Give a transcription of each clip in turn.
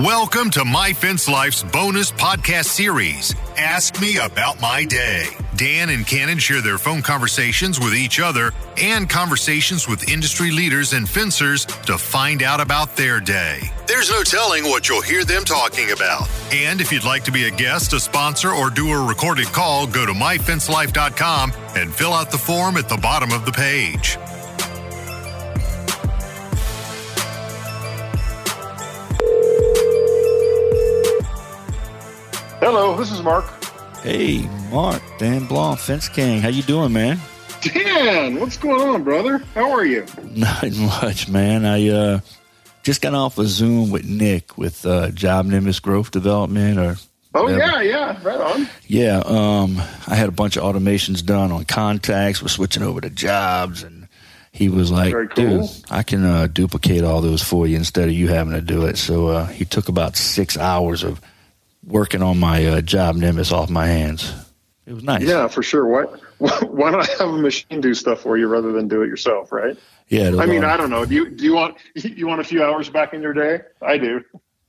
Welcome to My Fence Life's bonus podcast series, Ask Me About My Day. Dan and Cannon share their phone conversations with each other and conversations with industry leaders and fencers to find out about their day. There's no telling what you'll hear them talking about. And if you'd like to be a guest, a sponsor, or do a recorded call, go to myfencelife.com and fill out the form at the bottom of the page. Hello, this is Mark. Hey, Mark, Dan Blom, Fence King. How you doing, man? Dan, what's going on, brother? How are you? Not much, man. I uh, just got off a Zoom with Nick with uh, Job Nimbus Growth Development or Oh whatever. yeah, yeah, right on. Yeah, um, I had a bunch of automations done on contacts. We're switching over to jobs, and he was like, cool. "Dude, I can uh, duplicate all those for you instead of you having to do it." So uh, he took about six hours of working on my uh, job Nimbus off my hands. It was nice. Yeah, for sure. Why, why not I have a machine do stuff for you rather than do it yourself, right? yeah. I mean, I don't know. Do you do you want you want a few hours back in your day? I do.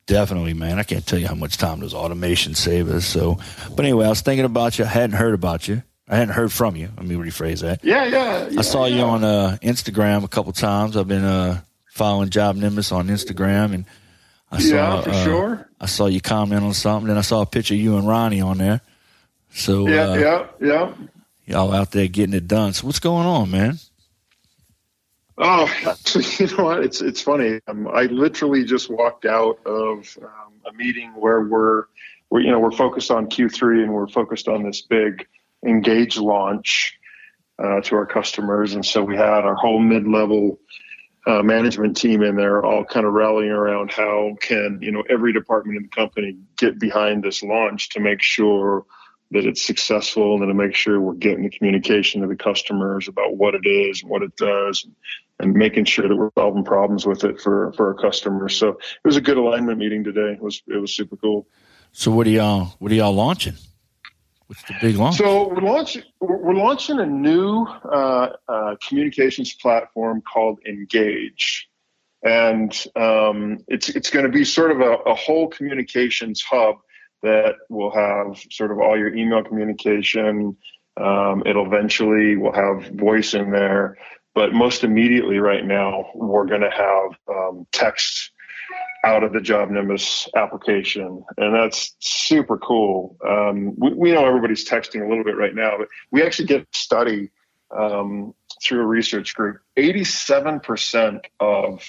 Definitely, man. I can't tell you how much time does automation save us. So, but anyway, I was thinking about you. I hadn't heard about you. I hadn't heard from you. Let me rephrase that. Yeah, yeah. yeah I saw you on uh, Instagram a couple times. I've been uh, following Job Nimbus on Instagram, and I saw Yeah, for uh, sure. I saw you comment on something. Then I saw a picture of you and Ronnie on there. So Yeah, uh, yeah, yeah. y'all out there getting it done. So what's going on, man? Oh, actually, you know what? It's it's funny. Um, I literally just walked out of um, a meeting where we're we're you know we're focused on Q3 and we're focused on this big engage launch uh, to our customers, and so we had our whole mid-level uh, management team in there, all kind of rallying around how can you know every department in the company get behind this launch to make sure that it's successful and to make sure we're getting the communication to the customers about what it is, and what it does, and making sure that we're solving problems with it for for our customers. So it was a good alignment meeting today. It was it was super cool. So what are y'all what are y'all launching? Big launch? So we're launching we're launching a new uh, uh, communications platform called Engage, and um, it's it's going to be sort of a, a whole communications hub that will have sort of all your email communication. Um, it'll eventually will have voice in there, but most immediately right now we're going to have um, text out of the Job Nimbus application, and that's super cool. Um, we, we know everybody's texting a little bit right now, but we actually get a study um, through a research group. Eighty-seven percent of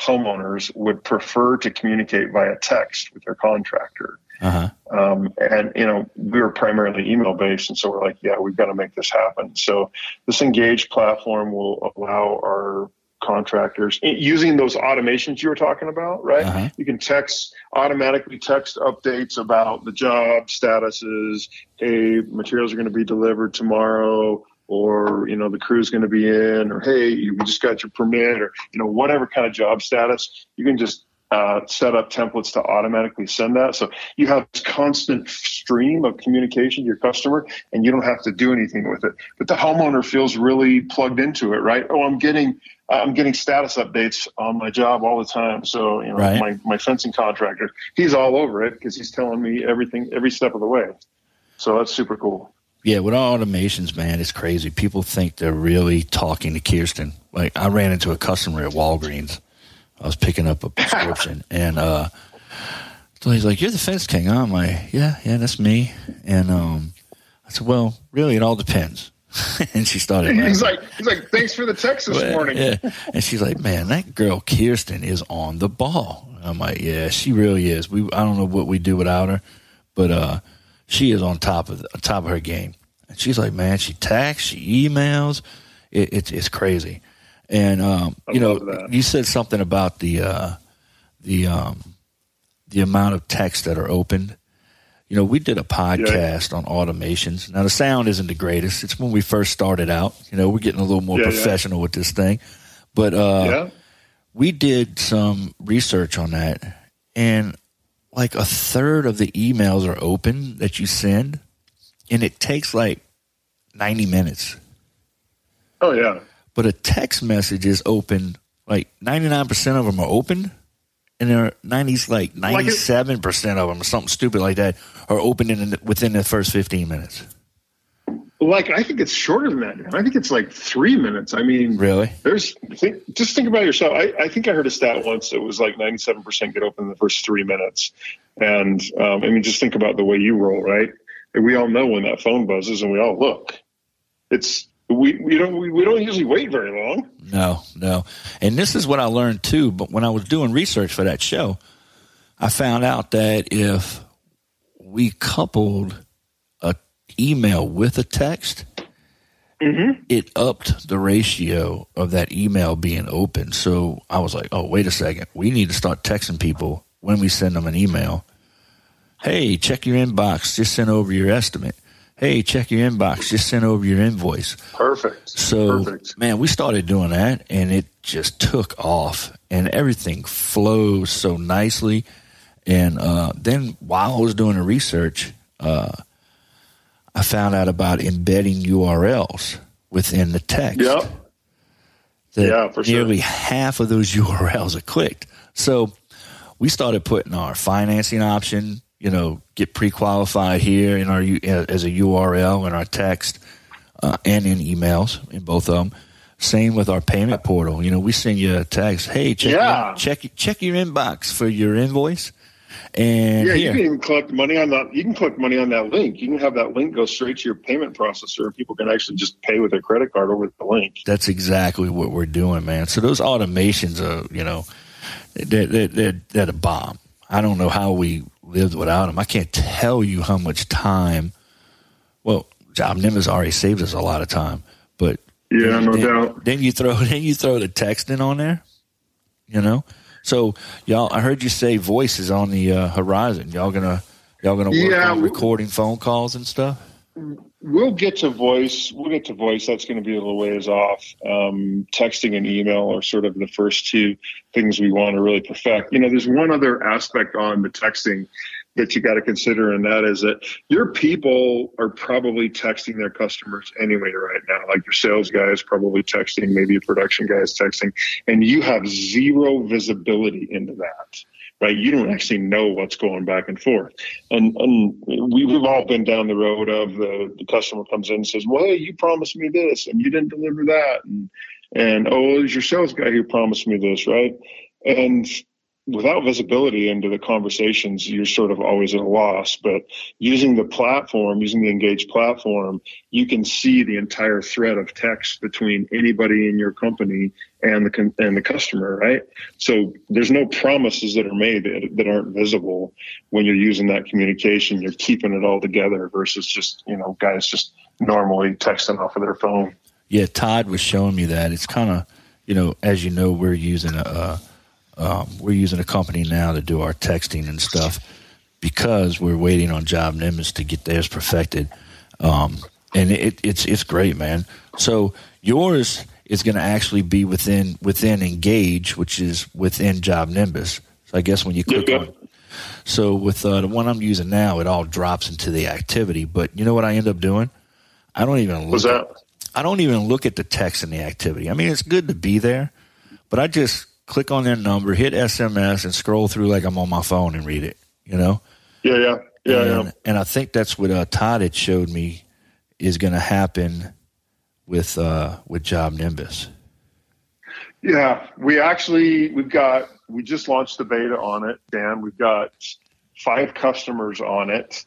homeowners would prefer to communicate via text with their contractor. Uh-huh. Um, and you know, we were primarily email based, and so we're like, yeah, we've got to make this happen. So this Engage platform will allow our contractors using those automations you were talking about, right? Uh-huh. You can text automatically text updates about the job statuses. Hey, materials are going to be delivered tomorrow. Or you know the crew's going to be in, or hey, you just got your permit, or you know whatever kind of job status, you can just uh, set up templates to automatically send that. So you have this constant stream of communication to your customer and you don't have to do anything with it. But the homeowner feels really plugged into it, right? Oh, I'm getting, I'm getting status updates on my job all the time. So, you know, Right. my, my fencing contractor, he's all over it because he's telling me everything, every step of the way. So that's super cool. Yeah, with all automations, man, it's crazy. People think they're really talking to Kirsten. Like I ran into a customer at Walgreens. I was picking up a prescription, and uh, so he's like, "You're the fence king." huh?" I'm like, "Yeah, yeah, that's me." And um, I said, "Well, really, it all depends." and she started. He's like, he's like, thanks for the text this morning. Yeah. And she's like, man, that girl Kirsten is on the ball. I'm like, yeah, she really is. We I don't know what we do without her, but uh, she is on top of the, top of her game. And she's like, man, she texts, she emails, it, it's it's crazy. And um, you know, that. you said something about the uh, the um, the amount of texts that are opened. You know, we did a podcast on automations. Now the sound isn't the greatest. It's when we first started out. You know, we're getting a little more Yeah, yeah. professional with this thing. But uh, yeah. we did some research on that, and like a third of the emails are open that you send, and it takes like 90 minutes. Oh yeah. But a text message is open, like 99% of them are open, and they're nineties like ninety seven percent of them or something stupid like that are open in the, within the first fifteen minutes. Like I think it's shorter than that. I think it's like three minutes. I mean, really? There's think, just think about yourself. I, I think I heard a stat once that was like ninety seven percent get open in the first three minutes, and um, I mean, just think about the way you roll, right? We all know when that phone buzzes, and we all look. It's we we don't we, we don't usually wait very long. No, no. And this is what I learned too. But when I was doing research for that show, I found out that if we coupled a email with a text, mm-hmm. it upped the ratio of that email being open. So I was like, oh, wait a second. We need to start texting people when we send them an email. Hey, check your inbox. Just send over your estimate hey, check your inbox, just send over your invoice. Perfect. So, Perfect. man, we started doing that and it just took off and everything flows so nicely. And uh, then while I was doing the research, uh, I found out about embedding URLs within the text. Yep. yeah, for sure. nearly half of those URLs are clicked. So we started putting our financing option, you know, get pre-qualified here in our as a URL in our text uh, and in emails in both of them. Same with our payment portal. You know, we send you a text. Hey, check yeah. your, check check your inbox for your invoice. And yeah, here. you can even collect money on that. You can collect money on that link. You can have that link go straight to your payment processor. And people can actually just pay with their credit card over the link. That's exactly what we're doing, man. So those automations are, you know, they're, they're, they're a bomb. I don't know how we lived without him. I can't tell you how much time. Well, Job Nimbus already saved us a lot of time, but yeah, then, no then, doubt. Then you throw then you throw the texting on there, you know. So y'all, I heard you say voices on the uh, horizon. Y'all gonna y'all gonna work yeah, on recording phone calls and stuff we'll get to voice. We'll get to voice. That's going to be a little ways off. Um, texting and email are sort of the first two things we want to really perfect. You know, there's one other aspect on the texting that you got to consider, and that is that your people are probably texting their customers anyway right now. Like your sales guy is probably texting, maybe a production guy is texting, and you have zero visibility into that right? You don't actually know what's going back and forth. And, and we, have all been down the road of the, the customer comes in and says, well, hey, you promised me this and you didn't deliver that. And, and oh, it your sales guy who promised me this, right? And without visibility into the conversations, you're sort of always at a loss. But using the platform, using the Engage platform, you can see the entire thread of text between anybody in your company and the and the customer, right? So there's no promises that are made that, that aren't visible when you're using that communication. You're keeping it all together versus just you know guys just normally texting off of their phone. Yeah, Todd was showing me that. It's kind of you know as you know we're using a um, we're using a company now to do our texting and stuff because we're waiting on Job Nimbus to get theirs perfected. Um, and it, it's it's great, man. So yours is going to actually be within within Engage, which is within Job Nimbus. So I guess when you click on, so with uh, the one I'm using now, it all drops into the activity. But you know what I end up doing? I don't even look. At, I don't even look at the text in the activity. I mean, it's good to be there, but I just click on their number, hit SMS, and scroll through like I'm on my phone and read it. You know? Yeah, yeah, yeah, and, yeah. And I think that's what uh, Todd had showed me is going to happen with uh, with Job Nimbus. Yeah, we actually we've got we just launched the beta on it, Dan. We've got five customers on it.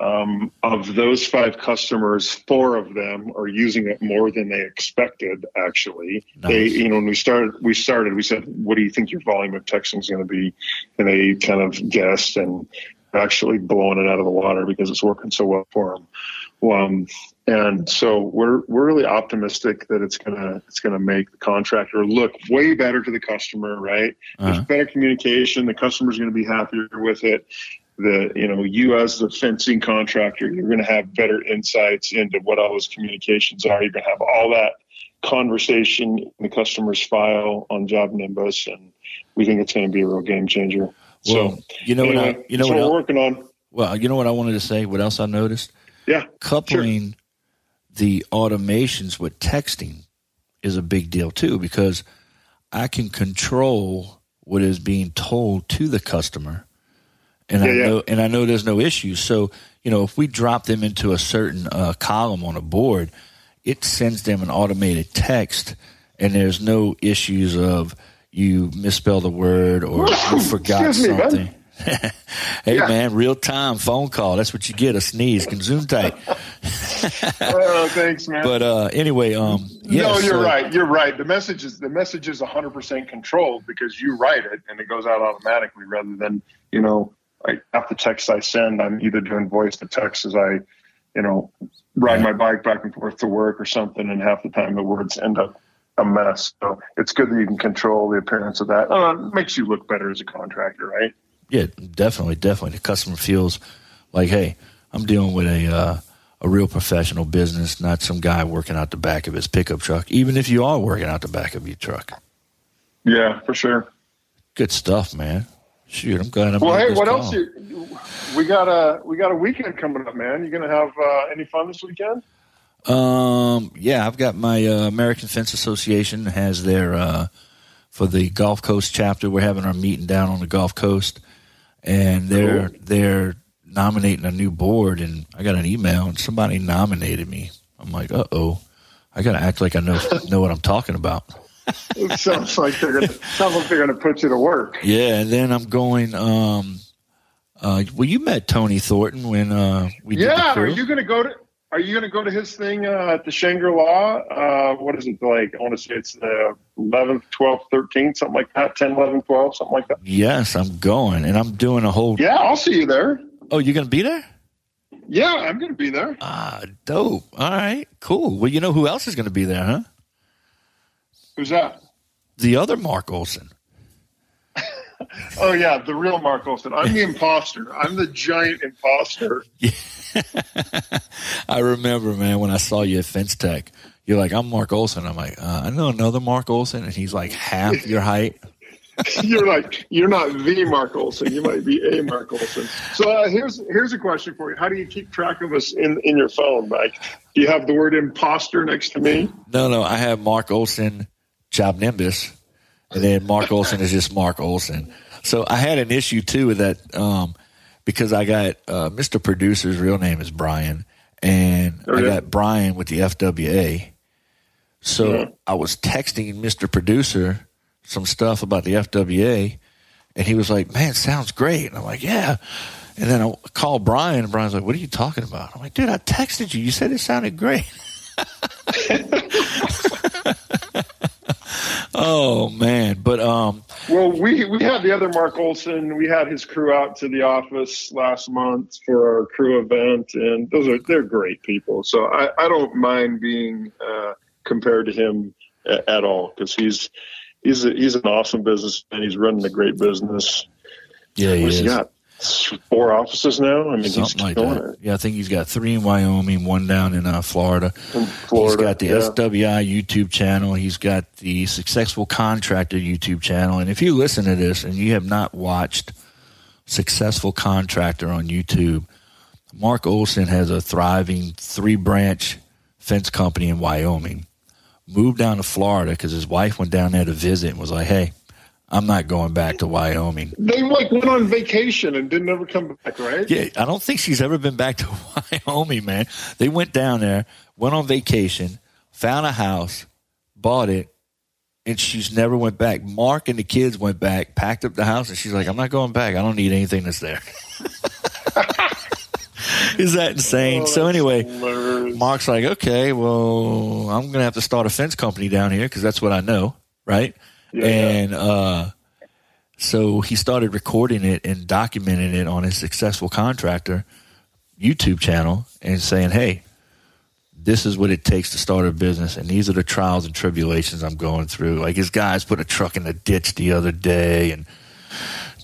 Um, of those five customers, four of them are using it more than they expected. Actually, nice. they, you know, when we started, we started, we said, "What do you think your volume of texting is going to be?" And they kind of guessed and actually blowing it out of the water because it's working so well for them. Um, and so we're we're really optimistic that it's gonna it's gonna make the contractor look way better to the customer, right? Uh-huh. There's better communication. The customer's going to be happier with it the you know you as the fencing contractor you're going to have better insights into what all those communications are you're going to have all that conversation in the customer's file on job nimbus and we think it's going to be a real game changer well, so you know anyway, what I, you know what, what we're working on well you know what i wanted to say what else i noticed yeah coupling sure. the automations with texting is a big deal too because i can control what is being told to the customer. And Yeah, I yeah. know, and I know there's no issues. So, you know, if we drop them into a certain uh, column on a board, it sends them an automated text, and there's no issues of you misspell the word or you forgot Excuse me, man. something. hey Yeah. man, real time phone call. That's what you get. A sneeze can zoom tight. Oh, thanks, man. But uh, anyway, um, yeah, no, you're so- right. You're right. The message is the message is 100 percent controlled because you write it and it goes out automatically, rather than you know, like half the texts I send, I'm either doing voice to text as I, you know, ride my bike back and forth to work or something, and half the time the words end up a mess. So it's good that you can control the appearance of that. Uh, it makes you look better as a contractor, right? Yeah, definitely, definitely. The customer feels like, hey, I'm dealing with a uh, a real professional business, not some guy working out the back of his pickup truck. Even if you are working out the back of your truck, Yeah, for sure. good stuff, man. Shoot, I'm glad I'm. Well, hey, what call. else? You, we got a we got a weekend coming up, man. You gonna have uh, any fun this weekend? Um, yeah, I've got my uh, American Fence Association has their uh, for the Gulf Coast chapter. We're having our meeting down on the Gulf Coast, and they're Cool. they're nominating a new board. And I got an email, and somebody nominated me. I'm like, uh oh, I got to act like I know know what I'm talking about. It sounds like they're gonna sounds like they're gonna put you to work. Yeah, and then I'm going. Um, uh, well, you met Tony Thornton when uh, we did the Yeah, are you gonna go to? Are you gonna go to his thing uh, at the Shangri La? Uh, what is it like? I want to say it's the 11th, 12th, 13th, something like that. 10, 11, 12, something like that. yes, I'm going, and I'm doing a whole. Yeah, I'll see you there. Oh, you're gonna be there? Yeah, I'm gonna be there. Ah, dope. All right, cool. Well, you know who else is going to be there, huh? Who's that? The other Mark Olson. Oh yeah, the real Mark Olson. I'm the imposter. I'm the giant imposter. I remember, man, when I saw you at Fence Tech, you're like, I'm Mark Olson. I'm like, uh, I know another Mark Olson, and he's like half your height. you're like you're not the Mark Olson. You might be a Mark Olson. So uh, here's here's a question for you. How do you keep track of us in in your phone, Mike? Do you have the word imposter next to me? No, no, I have Mark Olson, Job Nimbus, and then Mark Olson is just Mark Olson. So I had an issue too with that um, because I got uh, Mr. Producer's real name is Brian, and I got Brian with the FWA. So Yeah. I was texting Mr. Producer some stuff about the FWA, and he was like, "Man, sounds great." And I'm like, "Yeah." And then I called Brian, and Brian's like, "What are you talking about?" I'm like, "Dude, I texted you. You said it sounded great." oh man, but um, Well, we we had the other Mark Olson. We had his crew out to the office last month for our crew event, and those are they're great people. So I, I don't mind being uh, compared to him a, at all because he's he's a, he's an awesome businessman. He's running a great business. yeah, he What's is he got? Four offices now. I mean, he's something like that. it Yeah, I think he's got three in Wyoming, one down in uh, Florida. in Florida. He's got the yeah. SWI YouTube channel. He's got the Successful Contractor YouTube channel. And if you listen to this and you have not watched Successful Contractor on YouTube, Mark Olson has a thriving three branch fence company in Wyoming. Moved down to Florida because his wife went down there to visit and was like, hey, I'm not going back to Wyoming. They like went on vacation and didn't ever come back, right? Yeah, I don't think she's ever been back to Wyoming, man. They went down there, went on vacation, found a house, bought it, and she's never went back. Mark and the kids went back, packed up the house, and she's like, "I'm not going back. I don't need anything that's there." Is that insane? Oh, so anyway, hilarious. Mark's like, "Okay, well, I'm gonna have to start a fence company down here because that's what I know, right?" Yeah, and uh, so he started recording it and documenting it on his successful contractor YouTube channel and saying, "Hey, this is what it takes to start a business, and these are the trials and tribulations I'm going through." Like his guys put a truck in the ditch the other day, and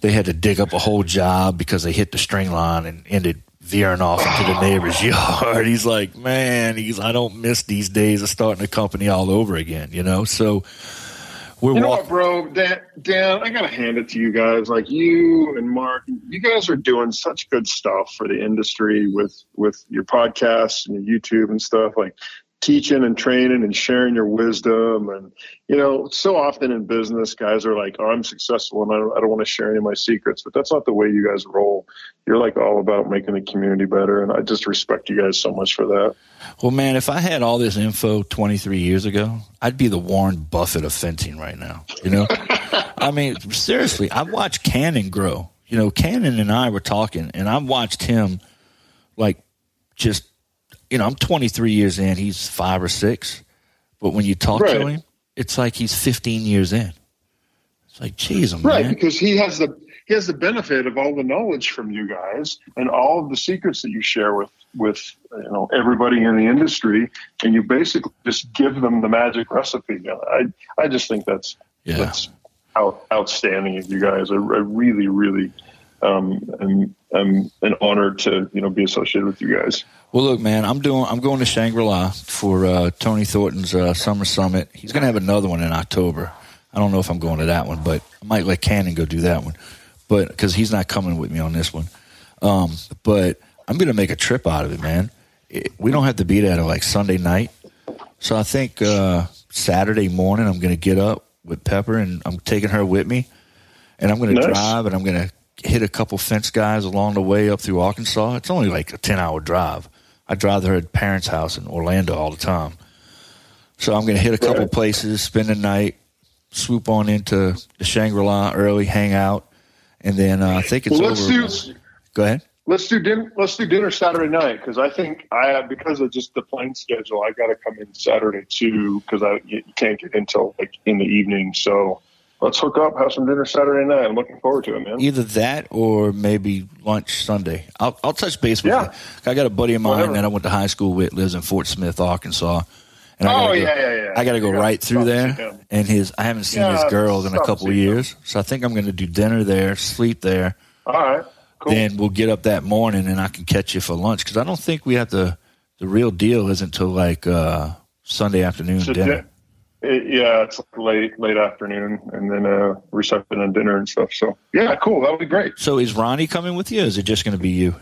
they had to dig up a whole job because they hit the string line and ended veering off into the neighbor's yard. He's like, "Man, he's I don't miss these days of starting a company all over again." You know, so. We're You know what, bro? Dan, Dan, I gotta hand it to you guys. Like you and Mark, you guys are doing such good stuff for the industry with with your podcasts and your YouTube and stuff. Like teaching and training and sharing your wisdom. And, you know, so often in business, guys are like, oh, I'm successful and I don't, I don't want to share any of my secrets. But that's not the way you guys roll. You're like all about making the community better. And I just respect you guys so much for that. Well, man, if I had all this info 23 years ago, I'd be the Warren Buffett of fencing right now. You know? I mean, seriously, I've watched Cannon grow. You know, Cannon and I were talking, and I've watched him like just you know, I'm 23 years in, he's five or six, but when you talk right. to him, it's like he's 15 years in. It's like, geez, man. Right, because he has the he has the benefit of all the knowledge from you guys and all of the secrets that you share with with you know everybody in the industry, and you basically just give them the magic recipe. I I just think that's yeah. that's out, outstanding of you guys. I, I really, really um, am, am an honor to you know be associated with you guys. Well, look, man, I'm doing. I'm going to Shangri La for uh, Tony Thornton's uh, summer summit. He's going to have another one in October. I don't know if I'm going to that one, but I might let Cannon go do that one. But because he's not coming with me on this one, um, but I'm going to make a trip out of it, man. It, we don't have to be there till like Sunday night, so I think uh, Saturday morning I'm going to get up with Pepper and I'm taking her with me, and I'm going to nice. drive and I'm going to hit a couple fence guys along the way up through Arkansas. It's only like a ten hour drive I drive to her parents' house in Orlando all the time. So I'm going to hit a couple right. places, spend the night, swoop on into the Shangri La early, hang out, and then uh, I think it's well, let's over. Do, Go ahead. Let's do dinner. Let's do dinner Saturday night because I think I because of just the plane schedule, I got to come in Saturday too because I you can't get until like in the evening. So let's hook up, have some dinner Saturday night. I'm looking forward to it, man. Either that or maybe lunch Sunday. I'll, I'll touch base with yeah. you. I got a buddy of mine Whatever. that I went to high school with, lives in Fort Smith, Arkansas. And I oh, gotta go, yeah, yeah, yeah. I got to go right through there. And his, I haven't seen yeah, his girls in a couple of years. So I think I'm going to do dinner there, sleep there. All right. Cool. Then we'll get up that morning and I can catch you for lunch. Cause I don't think we have to, the real deal isn't until like, uh, Sunday afternoon so dinner. It, yeah, it's late late afternoon, and then a uh, reception and dinner and stuff. So yeah, cool. That would be great. So is Ronnie coming with you? is it just going to be you?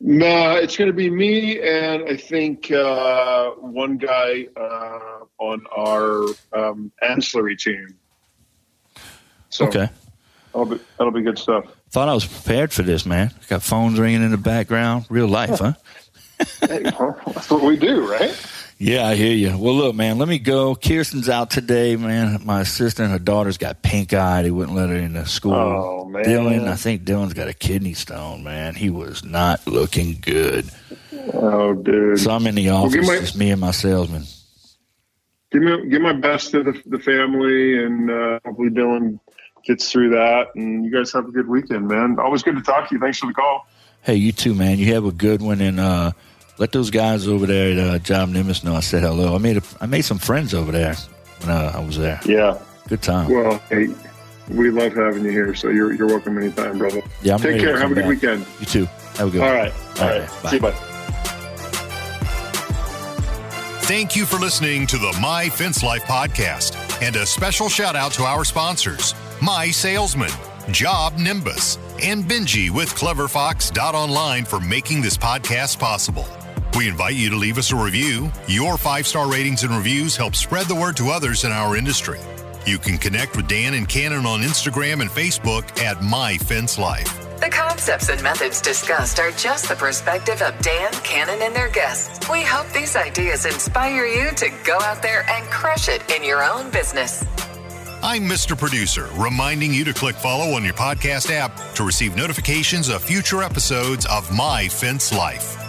No, it's going to be me and I think uh, one guy uh, on our um, ancillary team. So okay, that'll be that'll be good stuff. Thought I was prepared for this, man. Got phones ringing in the background. Real life, huh? hey, well, that's what we do, right? Yeah, I hear you. Well, look, man, let me go. Kirsten's out today, man. My assistant, her daughter's got pink eye. They wouldn't let her into school. Oh, man. Dylan, I think Dylan's got a kidney stone, man. He was not looking good. Oh, dude. So I'm in the office, well, my, just me and my salesman. Give me, give my best to the, the family, and uh, hopefully Dylan gets through that. And you guys have a good weekend, man. Always good to talk to you. Thanks for the call. Hey, you too, man. You have a good one, and uh, let those guys over there at uh, Job Nimbus know I said hello. I made a, I made some friends over there when uh, I was there. Yeah, good time. Well, hey, we love having you here. So you're you're welcome anytime, brother. Yeah, I'm take care. Have a good weekend. You too. Have a good. All one. right. All, All right. right. Bye. See you. Bye. Thank you for listening to the My Fence Life podcast, and a special shout out to our sponsors, My Salesman, Job Nimbus, and Benji with CleverFox.online for making this podcast possible. We invite you to leave us a review. Your five star ratings and reviews help spread the word to others in our industry. You can connect with Dan and Cannon on Instagram and Facebook at My Fence Life. The concepts and methods discussed are just the perspective of Dan, Cannon, and their guests. We hope these ideas inspire you to go out there and crush it in your own business. I'm Mr. Producer, reminding you to click follow on your podcast app to receive notifications of future episodes of My Fence Life.